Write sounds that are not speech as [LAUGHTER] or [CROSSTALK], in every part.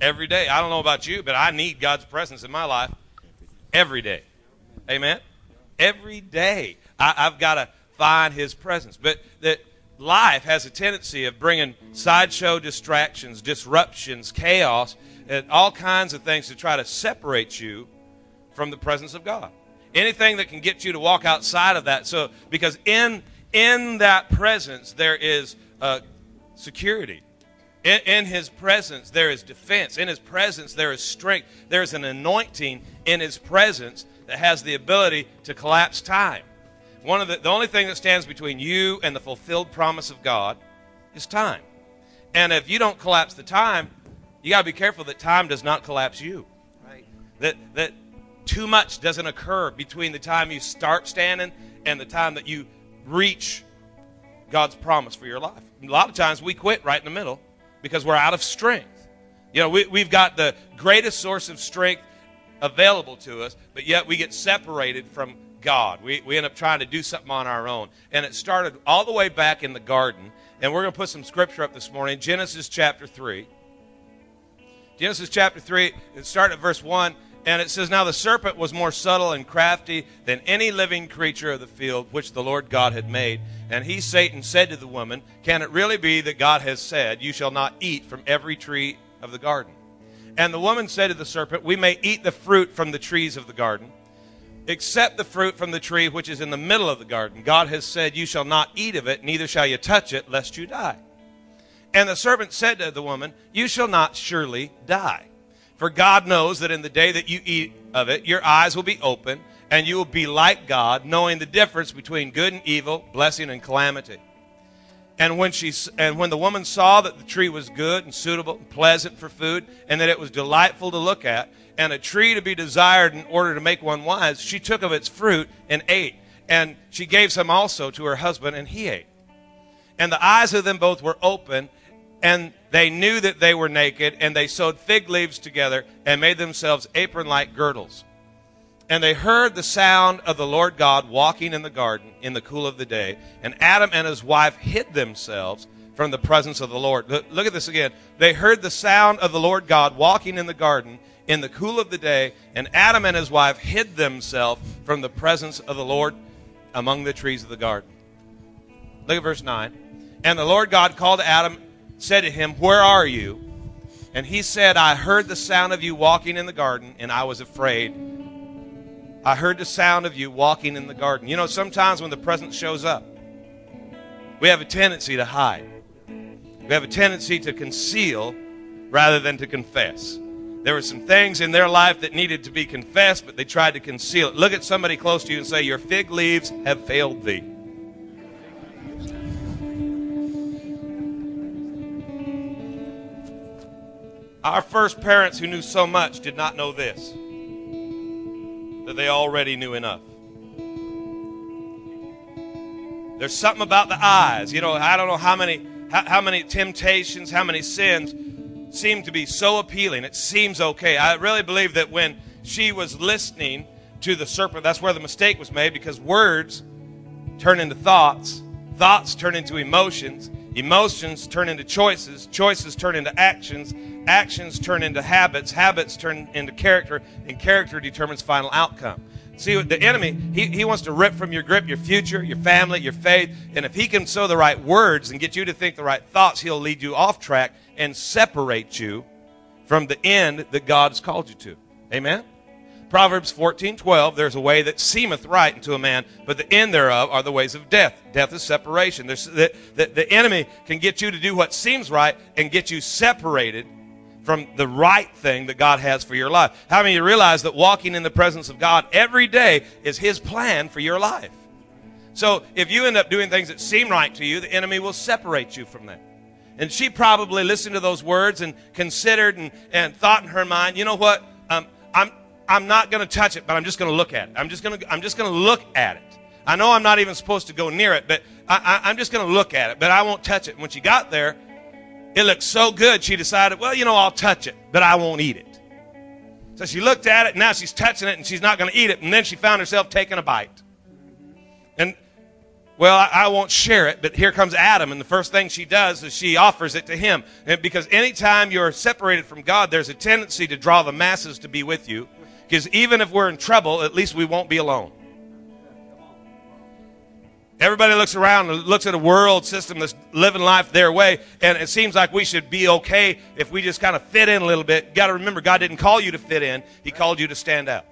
every day. I don't know about you, but I need God's presence in my life every day. Amen? Every day. I, I've got to find His presence. But that life has a tendency of bringing sideshow distractions, disruptions, chaos, and all kinds of things to try to separate you from the presence of God. Anything that can get you to walk outside of that. So, because in in that presence there is uh, security. In, in His presence there is defense. In His presence there is strength. There is an anointing in His presence that has the ability to collapse time. One of the, the only thing that stands between you and the fulfilled promise of God is time. And if you don't collapse the time, you got to be careful that time does not collapse you. Right? That that too much doesn't occur between the time you start standing and the time that you reach God's promise for your life. A lot of times we quit right in the middle because we're out of strength. You know, we, we've got the greatest source of strength available to us, but yet we get separated from God. We, we end up trying to do something on our own. And it started all the way back in the garden. And we're going to put some scripture up this morning Genesis chapter 3. Genesis chapter 3, it started at verse 1. And it says, Now the serpent was more subtle and crafty than any living creature of the field which the Lord God had made. And he, Satan, said to the woman, Can it really be that God has said, You shall not eat from every tree of the garden? And the woman said to the serpent, We may eat the fruit from the trees of the garden, except the fruit from the tree which is in the middle of the garden. God has said, You shall not eat of it, neither shall you touch it, lest you die. And the serpent said to the woman, You shall not surely die. For God knows that in the day that you eat of it, your eyes will be open, and you will be like God, knowing the difference between good and evil, blessing and calamity. And when she and when the woman saw that the tree was good and suitable and pleasant for food, and that it was delightful to look at, and a tree to be desired in order to make one wise, she took of its fruit and ate. And she gave some also to her husband, and he ate. And the eyes of them both were open, and they knew that they were naked, and they sewed fig leaves together and made themselves apron like girdles. And they heard the sound of the Lord God walking in the garden in the cool of the day. And Adam and his wife hid themselves from the presence of the Lord. Look at this again. They heard the sound of the Lord God walking in the garden in the cool of the day, and Adam and his wife hid themselves from the presence of the Lord among the trees of the garden. Look at verse 9. And the Lord God called Adam said to him, Where are you? And he said, I heard the sound of you walking in the garden, and I was afraid. I heard the sound of you walking in the garden. You know, sometimes when the presence shows up, we have a tendency to hide. We have a tendency to conceal rather than to confess. There were some things in their life that needed to be confessed, but they tried to conceal it. Look at somebody close to you and say, Your fig leaves have failed thee. Our first parents who knew so much did not know this that they already knew enough. There's something about the eyes. You know, I don't know how many how, how many temptations, how many sins seem to be so appealing. It seems okay. I really believe that when she was listening to the serpent, that's where the mistake was made because words turn into thoughts, thoughts turn into emotions, emotions turn into choices, choices turn into actions, actions turn into habits, habits turn into character, and character determines final outcome. See, the enemy, he, he wants to rip from your grip your future, your family, your faith. And if he can sow the right words and get you to think the right thoughts, he'll lead you off track and separate you from the end that God has called you to. Amen? Proverbs 14, 12, there's a way that seemeth right unto a man, but the end thereof are the ways of death. Death is separation. There's, the, the, the enemy can get you to do what seems right and get you separated from the right thing that God has for your life. How many realize that walking in the presence of God every day is His plan for your life? So if you end up doing things that seem right to you, the enemy will separate you from that. And she probably listened to those words and considered and, and thought in her mind, you know what? Um, I'm, I'm not going to touch it, but I'm just going to look at it. I'm just going to, I'm just going to look at it. I know I'm not even supposed to go near it, but I, I, I'm just going to look at it, but I won't touch it. And when she got there, it looked so good, she decided, well, you know, I'll touch it, but I won't eat it. So she looked at it, now she's touching it, and she's not going to eat it. And then she found herself taking a bite. And Well, I, I won't share it, but here comes Adam, and the first thing she does is she offers it to him. And because anytime you're separated from God, there's a tendency to draw the masses to be with you. Because even if we're in trouble, at least we won't be alone. Everybody looks around and looks at a world system that's living life their way, and it seems like we should be okay if we just kind of fit in a little bit. Got to remember, God didn't call you to fit in, He called you to stand out.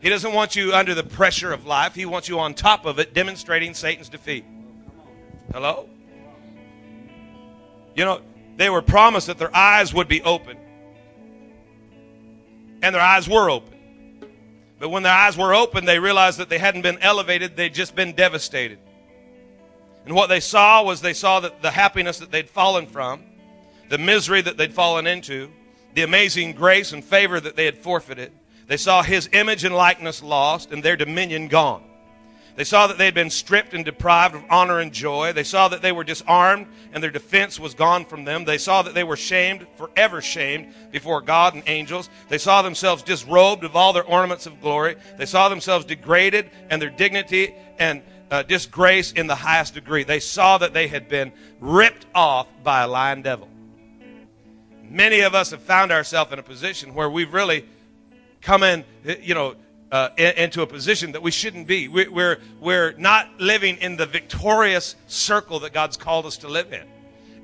He doesn't want you under the pressure of life, He wants you on top of it, demonstrating Satan's defeat. Hello? You know, they were promised that their eyes would be open, and their eyes were open. But when their eyes were open, they realized that they hadn't been elevated, they'd just been devastated. And what they saw was they saw that the happiness that they'd fallen from, the misery that they'd fallen into, the amazing grace and favor that they had forfeited. They saw his image and likeness lost and their dominion gone. They saw that they had been stripped and deprived of honor and joy. They saw that they were disarmed and their defense was gone from them. They saw that they were shamed, forever shamed, before God and angels. They saw themselves disrobed of all their ornaments of glory. They saw themselves degraded and their dignity and uh, disgrace in the highest degree. They saw that they had been ripped off by a lying devil. Many of us have found ourselves in a position where we've really come in, you know, uh, into a position that we shouldn't be. We, we're, we're not living in the victorious circle that God's called us to live in.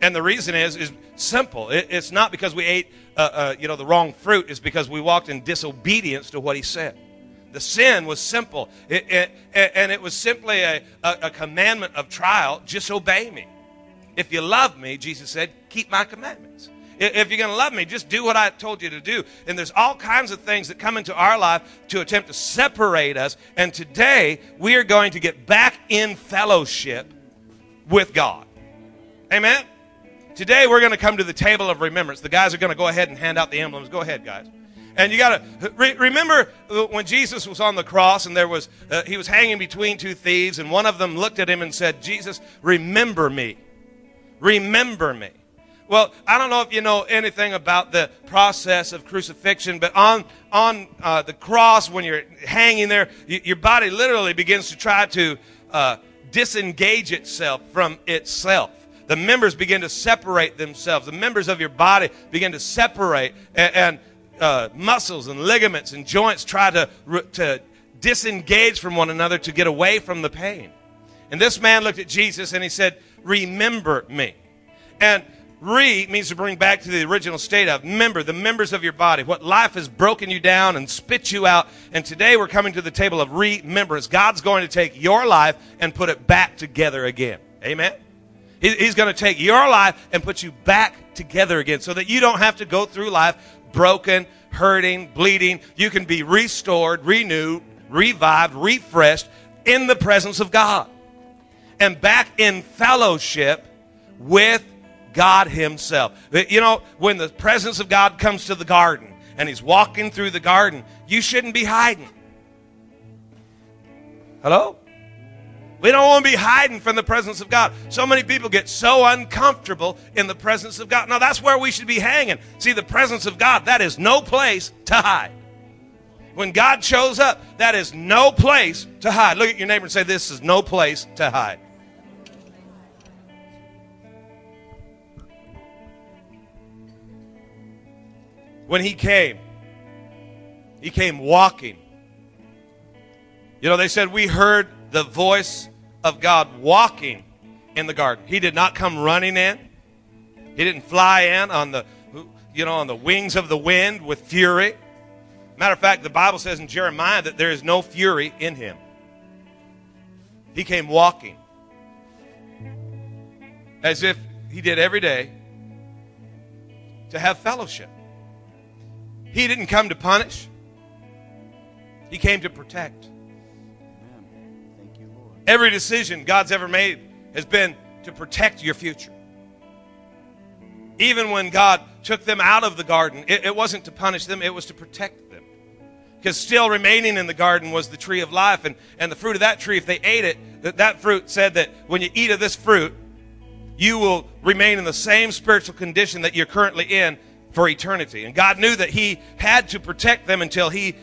And the reason is, is simple. It, it's not because we ate, uh, uh, you know, the wrong fruit. It's because we walked in disobedience to what he said. The sin was simple. It, it, and it was simply a, a, a commandment of trial. Just obey me. If you love me, Jesus said, keep my commandments. If you're going to love me, just do what I told you to do. And there's all kinds of things that come into our life to attempt to separate us. And today, we are going to get back in fellowship with God. Amen? Today, we're going to come to the table of remembrance. The guys are going to go ahead and hand out the emblems. Go ahead, guys. And you got to re- remember when Jesus was on the cross and there was uh, he was hanging between two thieves and one of them looked at him and said, "Jesus, remember me. Remember me." Well, I don't know if you know anything about the process of crucifixion, but on on uh, the cross, when you're hanging there, your body literally begins to try to uh, disengage itself from itself. The members begin to separate themselves. The members of your body begin to separate, and, and uh, muscles and ligaments and joints try to to disengage from one another to get away from the pain. And this man looked at Jesus and he said, "Remember me." And Re means to bring back to the original state of. Remember, the members of your body. What life has broken you down and spit you out. And today we're coming to the table of remembrance. God's going to take your life and put it back together again. Amen? He's going to take your life and put you back together again so that you don't have to go through life broken, hurting, bleeding. You can be restored, renewed, revived, refreshed in the presence of God and back in fellowship with God Himself. You know, when the presence of God comes to the garden and He's walking through the garden, you shouldn't be hiding. Hello? We don't want to be hiding from the presence of God. So many people get so uncomfortable in the presence of God. Now, that's where we should be hanging. See, the presence of God, that is no place to hide. When God shows up, that is no place to hide. Look at your neighbor and say, This is no place to hide. When he came, he came walking. You know, they said we heard the voice of God walking in the garden. He did not come running in. He didn't fly in on the you know on the wings of the wind with fury. Matter of fact, the Bible says in Jeremiah that there is no fury in him. He came walking as if he did every day to have fellowship. He didn't come to punish, He came to protect. You, Every decision God's ever made has been to protect your future. Even when God took them out of the garden, it, it wasn't to punish them, it was to protect them. Because still remaining in the garden was the tree of life, and, and the fruit of that tree, if they ate it, that, that fruit said that when you eat of this fruit, you will remain in the same spiritual condition that you're currently in for eternity. And God knew that He had to protect them until He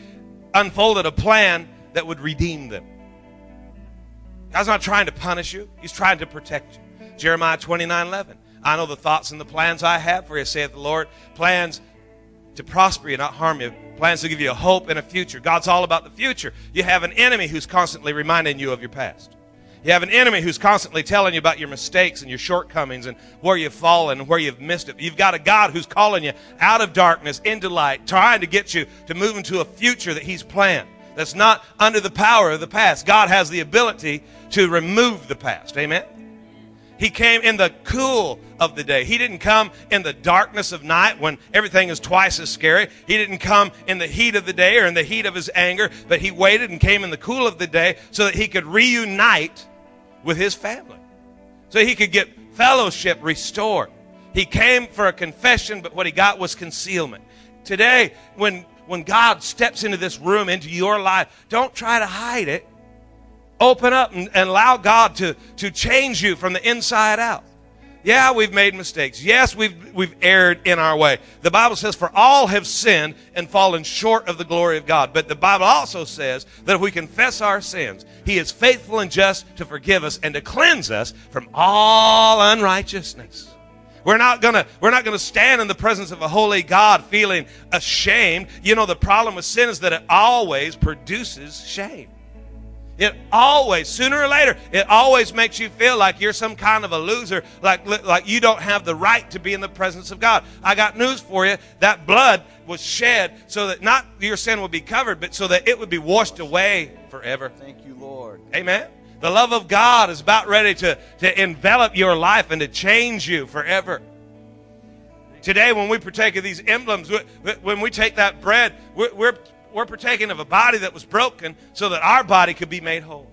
unfolded a plan that would redeem them. God's not trying to punish you, He's trying to protect you. Jeremiah 29 11. I know the thoughts and the plans I have for you, saith the Lord. Plans to prosper you, not harm you. Plans to give you a hope and a future. God's all about the future. You have an enemy who's constantly reminding you of your past. You have an enemy who's constantly telling you about your mistakes and your shortcomings and where you've fallen and where you've missed it. You've got a God who's calling you out of darkness into light, trying to get you to move into a future that He's planned that's not under the power of the past. God has the ability to remove the past. Amen? He came in the cool of the day. He didn't come in the darkness of night when everything is twice as scary. He didn't come in the heat of the day or in the heat of his anger, but he waited and came in the cool of the day so that he could reunite with his family. So he could get fellowship restored. He came for a confession, but what he got was concealment. Today, when, when God steps into this room, into your life, don't try to hide it. Open up and, and allow God to, to change you from the inside out. Yeah, we've made mistakes. Yes, we've, we've erred in our way. The Bible says, for all have sinned and fallen short of the glory of God. But the Bible also says that if we confess our sins, He is faithful and just to forgive us and to cleanse us from all unrighteousness. We're not gonna, we're not gonna stand in the presence of a holy God feeling ashamed. You know, the problem with sin is that it always produces shame. It always, sooner or later, it always makes you feel like you're some kind of a loser, like, like you don't have the right to be in the presence of God. I got news for you. That blood was shed so that not your sin would be covered, but so that it would be washed away forever. Thank you, Lord. Amen. The love of God is about ready to, to envelop your life and to change you forever. Today, when we partake of these emblems, when we take that bread, we're, we're we're partaking of a body that was broken so that our body could be made whole.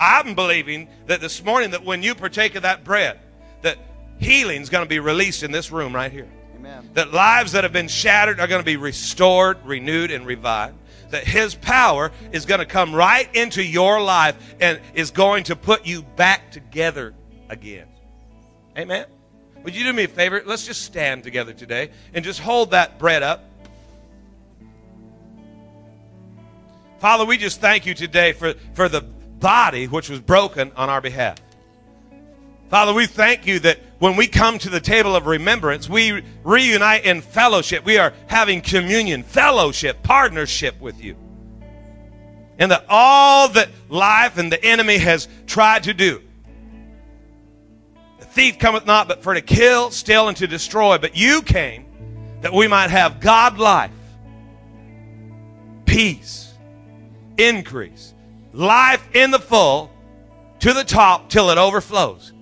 I'm believing that this morning that when you partake of that bread, that healing is going to be released in this room right here. Amen. That lives that have been shattered are going to be restored, renewed, and revived. That His power is going to come right into your life and is going to put you back together again. Amen. Would you do me a favor? Let's just stand together today and just hold that bread up. Father, we just thank you today for, for the body which was broken on our behalf. Father, we thank you that when we come to the table of remembrance, we reunite in fellowship. We are having communion, fellowship, partnership with you. And that all that life and the enemy has tried to do, the thief cometh not but for to kill, steal, and to destroy. But you came that we might have God life, peace, increase. Life in the full to the top till it overflows.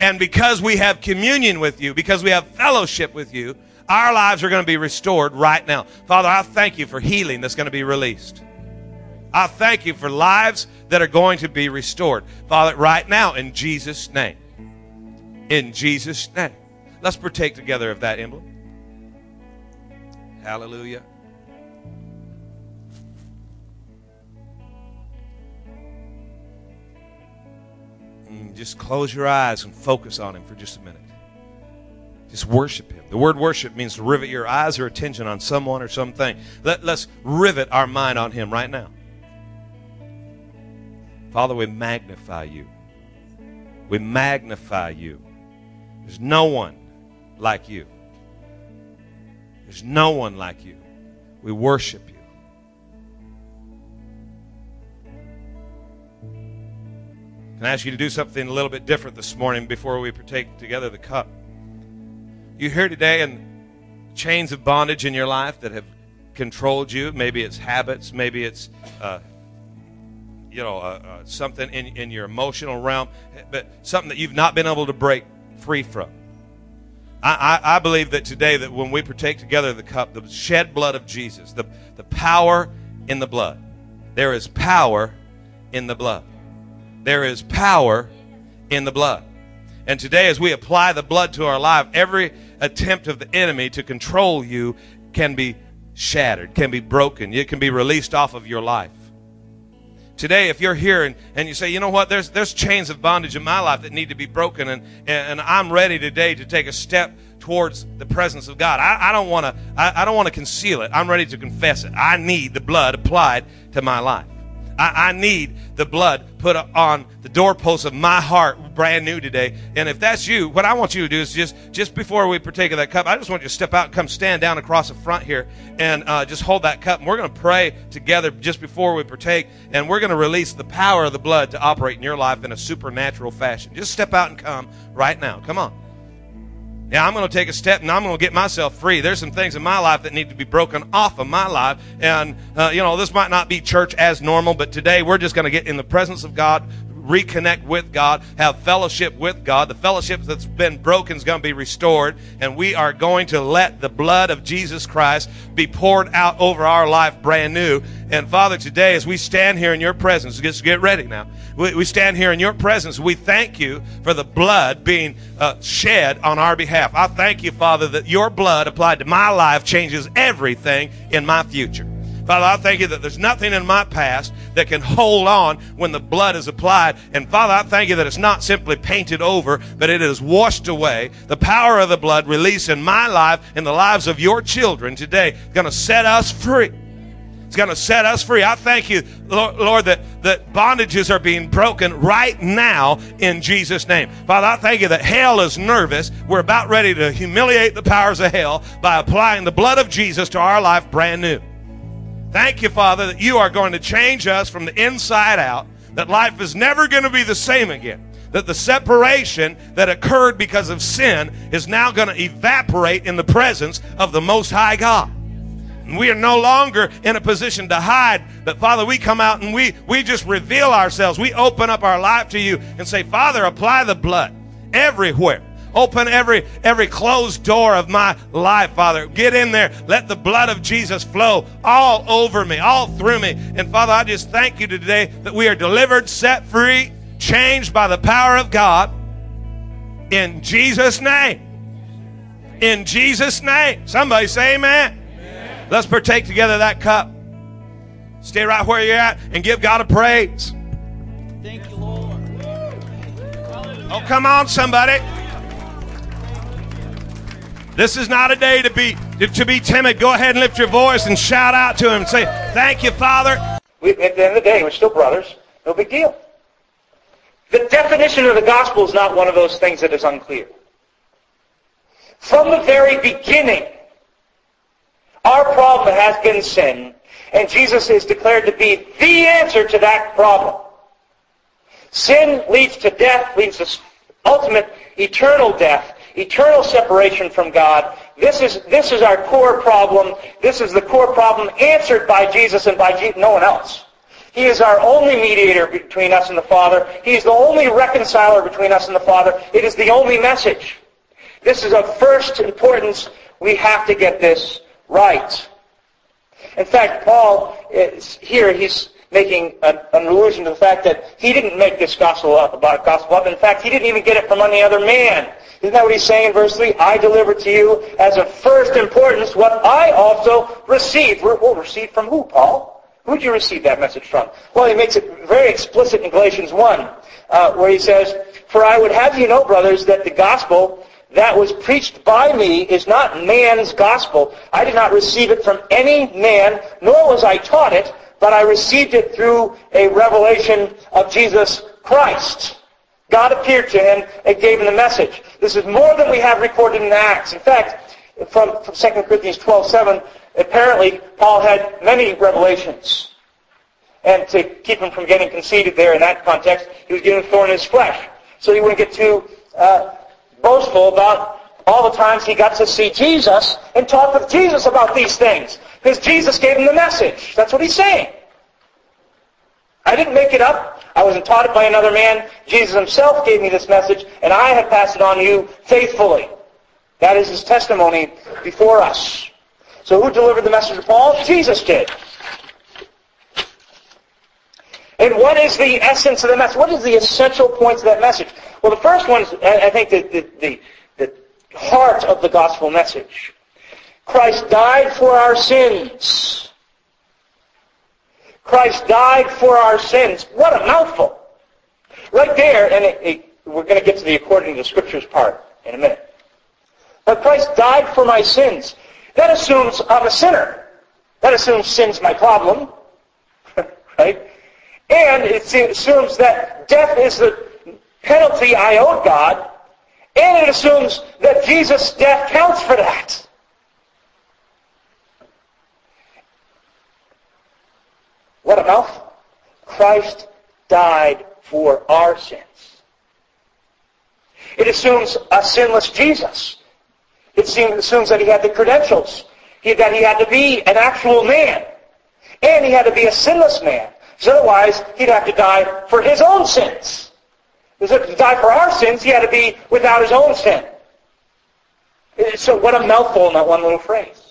And because we have communion with you, because we have fellowship with you, our lives are going to be restored right now. Father, I thank you for healing that's going to be released. I thank you for lives that are going to be restored. Father, right now, in Jesus' name. In Jesus' name. Let's partake together of that emblem. Hallelujah. Just close your eyes and focus on Him for just a minute. Just worship Him. The word worship means to rivet your eyes or attention on someone or something. Let, let's rivet our mind on Him right now. Father, we magnify you. We magnify you. There's no one like you. There's no one like you. We worship you. Can I ask you to do something a little bit different this morning before we partake together the cup? You here today and chains of bondage in your life that have controlled you. Maybe it's habits. Maybe it's, uh, you know, uh, uh, something in, in your emotional realm, but something that you've not been able to break free from. I, I, I believe that today that when we partake together the cup, the shed blood of Jesus, the, the power in the blood, there is power in the blood. There is power in the blood. And today, as we apply the blood to our life, every attempt of the enemy to control you can be shattered, can be broken, it can be released off of your life. Today, if you're here and, and you say, you know what, there's, there's chains of bondage in my life that need to be broken, and, and I'm ready today to take a step towards the presence of God. I, I don't want to I, I don't want to conceal it. I'm ready to confess it. I need the blood applied to my life. I, I need the blood put on the doorpost of my heart brand new today. And if that's you, what I want you to do is just, just before we partake of that cup, I just want you to step out come stand down across the front here and uh, just hold that cup. And we're going to pray together just before we partake. And we're going to release the power of the blood to operate in your life in a supernatural fashion. Just step out and come right now. Come on. Yeah, I'm going to take a step and I'm going to get myself free. There's some things in my life that need to be broken off of my life. And, uh, you know, this might not be church as normal, but today we're just going to get in the presence of God, reconnect with God, have fellowship with God. The fellowship that's been broken is going to be restored, and we are going to let the blood of Jesus Christ be poured out over our life brand new. And Father, today as we stand here in your presence, just get ready now. We, we stand here in your presence. We thank you for the blood being uh, shed on our behalf. I thank you, Father, that your blood applied to my life changes everything in my future. Father, I thank you that there's nothing in my past that can hold on when the blood is applied. And Father, I thank you that it's not simply painted over, but it is washed away. The power of the blood released in my life and the lives of your children today is going to set us free. It's going to set us free. I thank you, Lord, that, that bondages are being broken right now in Jesus' name. Father, I thank you that hell is nervous. We're about ready to humiliate the powers of hell by applying the blood of Jesus to our life brand new. Thank you, Father, that you are going to change us from the inside out, that life is never going to be the same again, that the separation that occurred because of sin is now going to evaporate in the presence of the Most High God. And we are no longer in a position to hide, but Father, we come out and we, we just reveal ourselves. We open up our life to you and say, Father, apply the blood everywhere Open every every closed door of my life, Father. Get in there. Let the blood of Jesus flow all over me, all through me. And Father, I just thank you today that we are delivered, set free, changed by the power of God. In Jesus' name. In Jesus' name. Somebody say amen. amen. Let's partake together that cup. Stay right where you're at and give God a praise. Thank you, Lord. Oh, come on, somebody. This is not a day to be to be timid. Go ahead and lift your voice and shout out to him and say, "Thank you, Father." We, at the end of the day, we're still brothers. No big deal. The definition of the gospel is not one of those things that is unclear. From the very beginning, our problem has been sin, and Jesus is declared to be the answer to that problem. Sin leads to death, leads to ultimate eternal death eternal separation from God. This is, this is our core problem. This is the core problem answered by Jesus and by Je- no one else. He is our only mediator between us and the Father. He is the only reconciler between us and the Father. It is the only message. This is of first importance. We have to get this right. In fact, Paul is here, he's making an, an, allusion to the fact that he didn't make this gospel up about gospel up. In fact, he didn't even get it from any other man. Isn't that what he's saying in verse 3? I deliver to you as of first importance what I also received. Well, received from who, Paul? Who did you receive that message from? Well, he makes it very explicit in Galatians 1, uh, where he says, For I would have you know, brothers, that the gospel that was preached by me is not man's gospel. I did not receive it from any man, nor was I taught it, but I received it through a revelation of Jesus Christ. God appeared to him and gave him the message. This is more than we have recorded in Acts. In fact, from, from 2 Corinthians 12, 7, apparently Paul had many revelations. And to keep him from getting conceited there in that context, he was given a thorn in his flesh. So he wouldn't get too uh, boastful about all the times he got to see Jesus and talk with Jesus about these things. Because Jesus gave him the message. That's what he's saying. I didn't make it up. I wasn't taught it by another man. Jesus himself gave me this message, and I have passed it on to you faithfully. That is his testimony before us. So who delivered the message to Paul? Jesus did. And what is the essence of the message? What is the essential points of that message? Well, the first one is, I think, the, the, the, the heart of the gospel message. Christ died for our sins. Christ died for our sins. What a mouthful. Right there, and it, it, we're going to get to the according to the scriptures part in a minute. But Christ died for my sins. That assumes I'm a sinner. That assumes sin's my problem. [LAUGHS] right? And it assumes that death is the penalty I owed God. And it assumes that Jesus' death counts for that. A mouthful. Christ died for our sins. It assumes a sinless Jesus. It assumes that he had the credentials, that he had to be an actual man, and he had to be a sinless man. Because otherwise, he'd have to die for his own sins. Because to die for our sins, he had to be without his own sin. So what a mouthful in that one little phrase.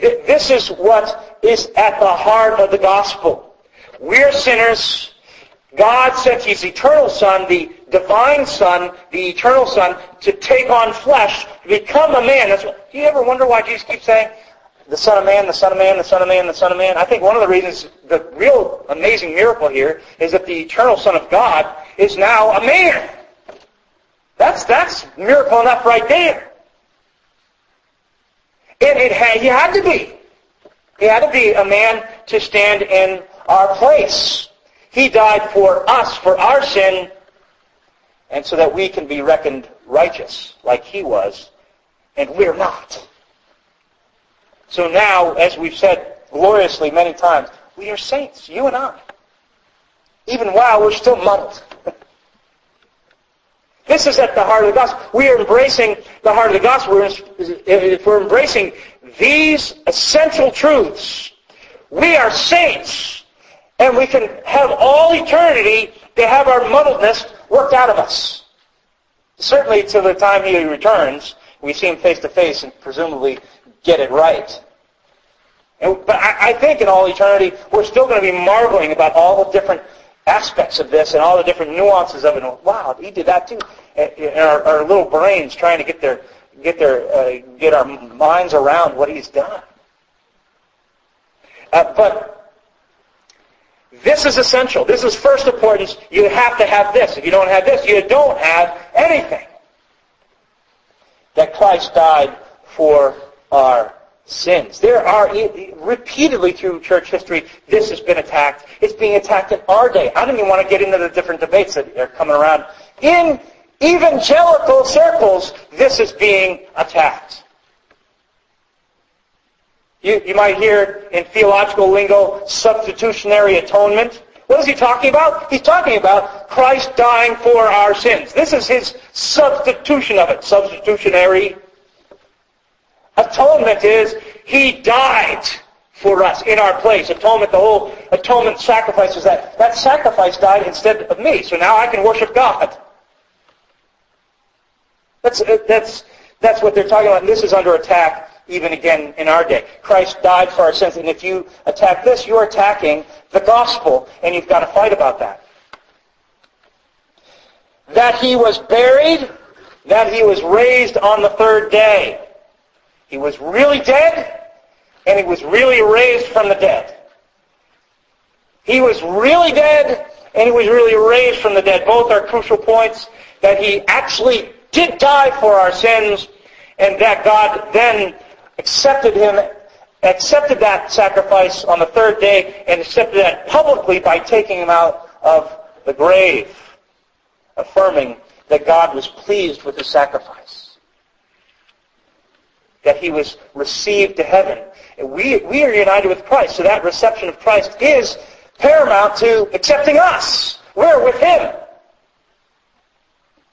This is what is at the heart of the gospel. We're sinners. God sent His eternal Son, the divine Son, the eternal Son, to take on flesh, to become a man. That's what, do you ever wonder why Jesus keeps saying, the Son of Man, the Son of Man, the Son of Man, the Son of Man? I think one of the reasons, the real amazing miracle here, is that the eternal Son of God is now a man. That's, that's miracle enough right there. And it had, he had to be. He had to be a man to stand in our place. He died for us, for our sin, and so that we can be reckoned righteous like he was, and we're not. So now, as we've said gloriously many times, we are saints, you and I. Even while we're still muddled. [LAUGHS] this is at the heart of the gospel. We are embracing the heart of the gospel. If we're embracing these essential truths, we are saints, and we can have all eternity to have our muddledness worked out of us. Certainly till the time he returns, we see him face to face and presumably get it right. And, but I, I think in all eternity, we're still going to be marveling about all the different aspects of this and all the different nuances of it. And, wow, he did that too. And our, our little brains trying to get their get their uh, get our minds around what he's done. Uh, but this is essential. This is first importance. You have to have this. If you don't have this, you don't have anything. That Christ died for our sins. There are, repeatedly through church history, this has been attacked. It's being attacked in our day. I don't even want to get into the different debates that are coming around. In evangelical circles, this is being attacked. You, you might hear in theological lingo substitutionary atonement. What is he talking about? He's talking about Christ dying for our sins. This is his substitution of it. Substitutionary Atonement is He died for us in our place. Atonement, the whole atonement sacrifice is that. That sacrifice died instead of me, so now I can worship God. That's, uh, that's, that's what they're talking about. And this is under attack even again in our day. Christ died for our sins. And if you attack this, you're attacking the gospel, and you've got to fight about that. That he was buried, that he was raised on the third day. He was really dead, and he was really raised from the dead. He was really dead, and he was really raised from the dead. Both are crucial points that he actually did die for our sins, and that God then accepted him, accepted that sacrifice on the third day, and accepted that publicly by taking him out of the grave, affirming that God was pleased with the sacrifice that he was received to heaven. And we, we are united with Christ, so that reception of Christ is paramount to accepting us. We're with him.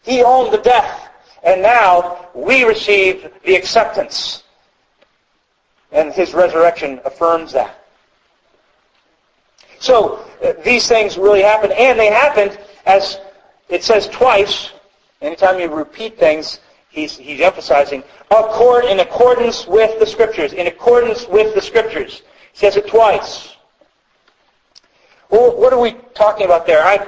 He owned the death, and now we receive the acceptance. And his resurrection affirms that. So uh, these things really happened, and they happened as it says twice. Anytime you repeat things, he's, he's emphasizing, accord, in accordance with the Scriptures. In accordance with the Scriptures. He says it twice. Well, what are we talking about there? I've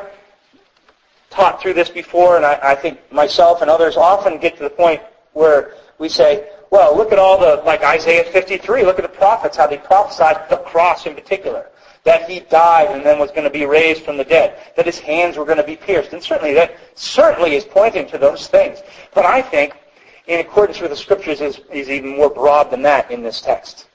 taught through this before, and I, I think myself and others often get to the point where we say, well, look at all the, like Isaiah 53, look at the prophets, how they prophesied the cross in particular that he died and then was going to be raised from the dead, that his hands were going to be pierced. And certainly that certainly is pointing to those things. But I think, in accordance with the scriptures, is, is even more broad than that in this text.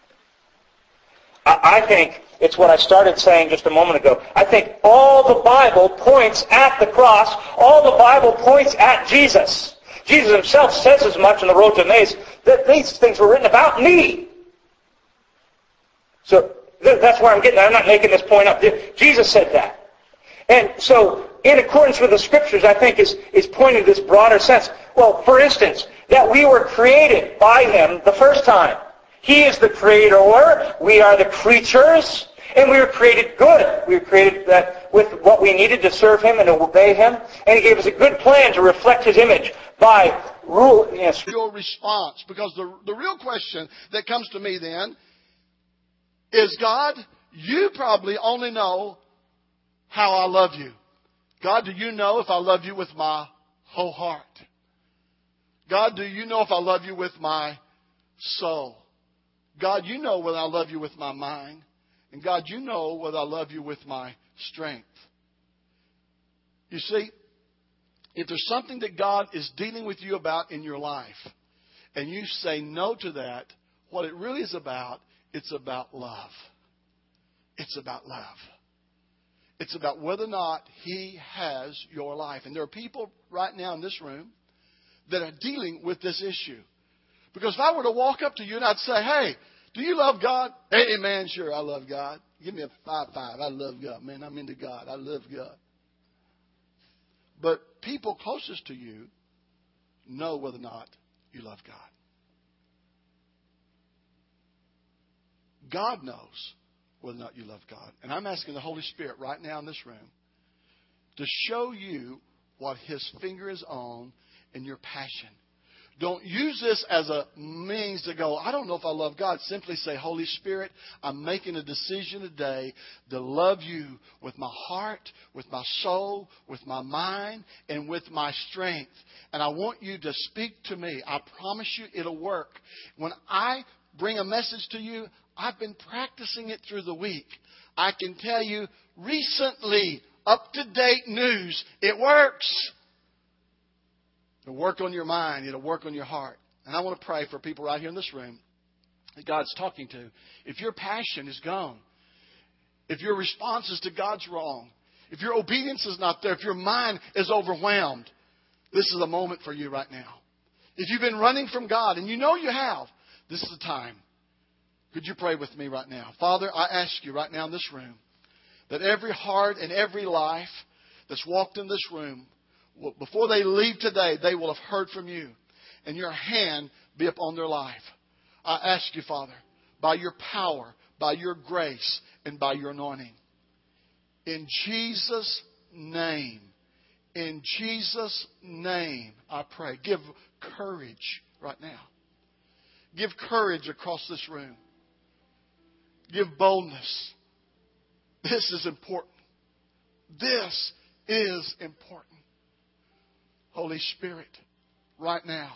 I, I think It's what I started saying just a moment ago. I think all the Bible points at the cross. All the Bible points at Jesus. Jesus himself says as much in the road to Emmaus that these things were written about me. So that's where I'm getting. I'm not making this point up. Jesus said that. And so, in accordance with the scriptures, I think is, is pointing to this broader sense. Well, for instance, that we were created by Him the first time. He is the creator. We are the creatures. And we were created good. We were created that with what we needed to serve Him and to obey Him. And He gave us a good plan to reflect His image by rule. Yes. Your response, because the, the real question that comes to me then is God, you probably only know how I love you. God, do you know if I love you with my whole heart? God, do you know if I love you with my soul? God, you know whether I love you with my mind. And God, you know whether I love you with my strength. You see, if there's something that God is dealing with you about in your life, and you say no to that, what it really is about, it's about love. It's about love. It's about whether or not He has your life. And there are people right now in this room that are dealing with this issue. Because if I were to walk up to you and I'd say, hey, do you love God? Amen. sure, I love God. Give me a five five. I love God. Man, I'm into God. I love God. But people closest to you know whether or not you love God. God knows whether or not you love God. And I'm asking the Holy Spirit right now in this room to show you what His finger is on in your passion. Don't use this as a means to go, I don't know if I love God. Simply say, Holy Spirit, I'm making a decision today to love you with my heart, with my soul, with my mind, and with my strength. And I want you to speak to me. I promise you it'll work. When I bring a message to you, I've been practicing it through the week. I can tell you recently, up to date news, it works. It'll work on your mind, it'll work on your heart. And I want to pray for people right here in this room that God's talking to. If your passion is gone, if your responses to God's wrong, if your obedience is not there, if your mind is overwhelmed, this is a moment for you right now. If you've been running from God, and you know you have, this is the time. Could you pray with me right now? Father, I ask you right now in this room that every heart and every life that's walked in this room, before they leave today, they will have heard from you and your hand be upon their life. I ask you, Father, by your power, by your grace, and by your anointing. In Jesus' name, in Jesus' name, I pray. Give courage right now. Give courage across this room. Give boldness. This is important. This is important. Holy Spirit, right now,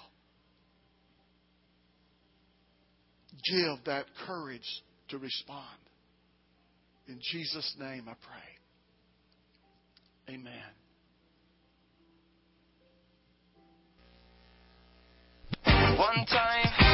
give that courage to respond. In Jesus' name I pray. Amen. One time.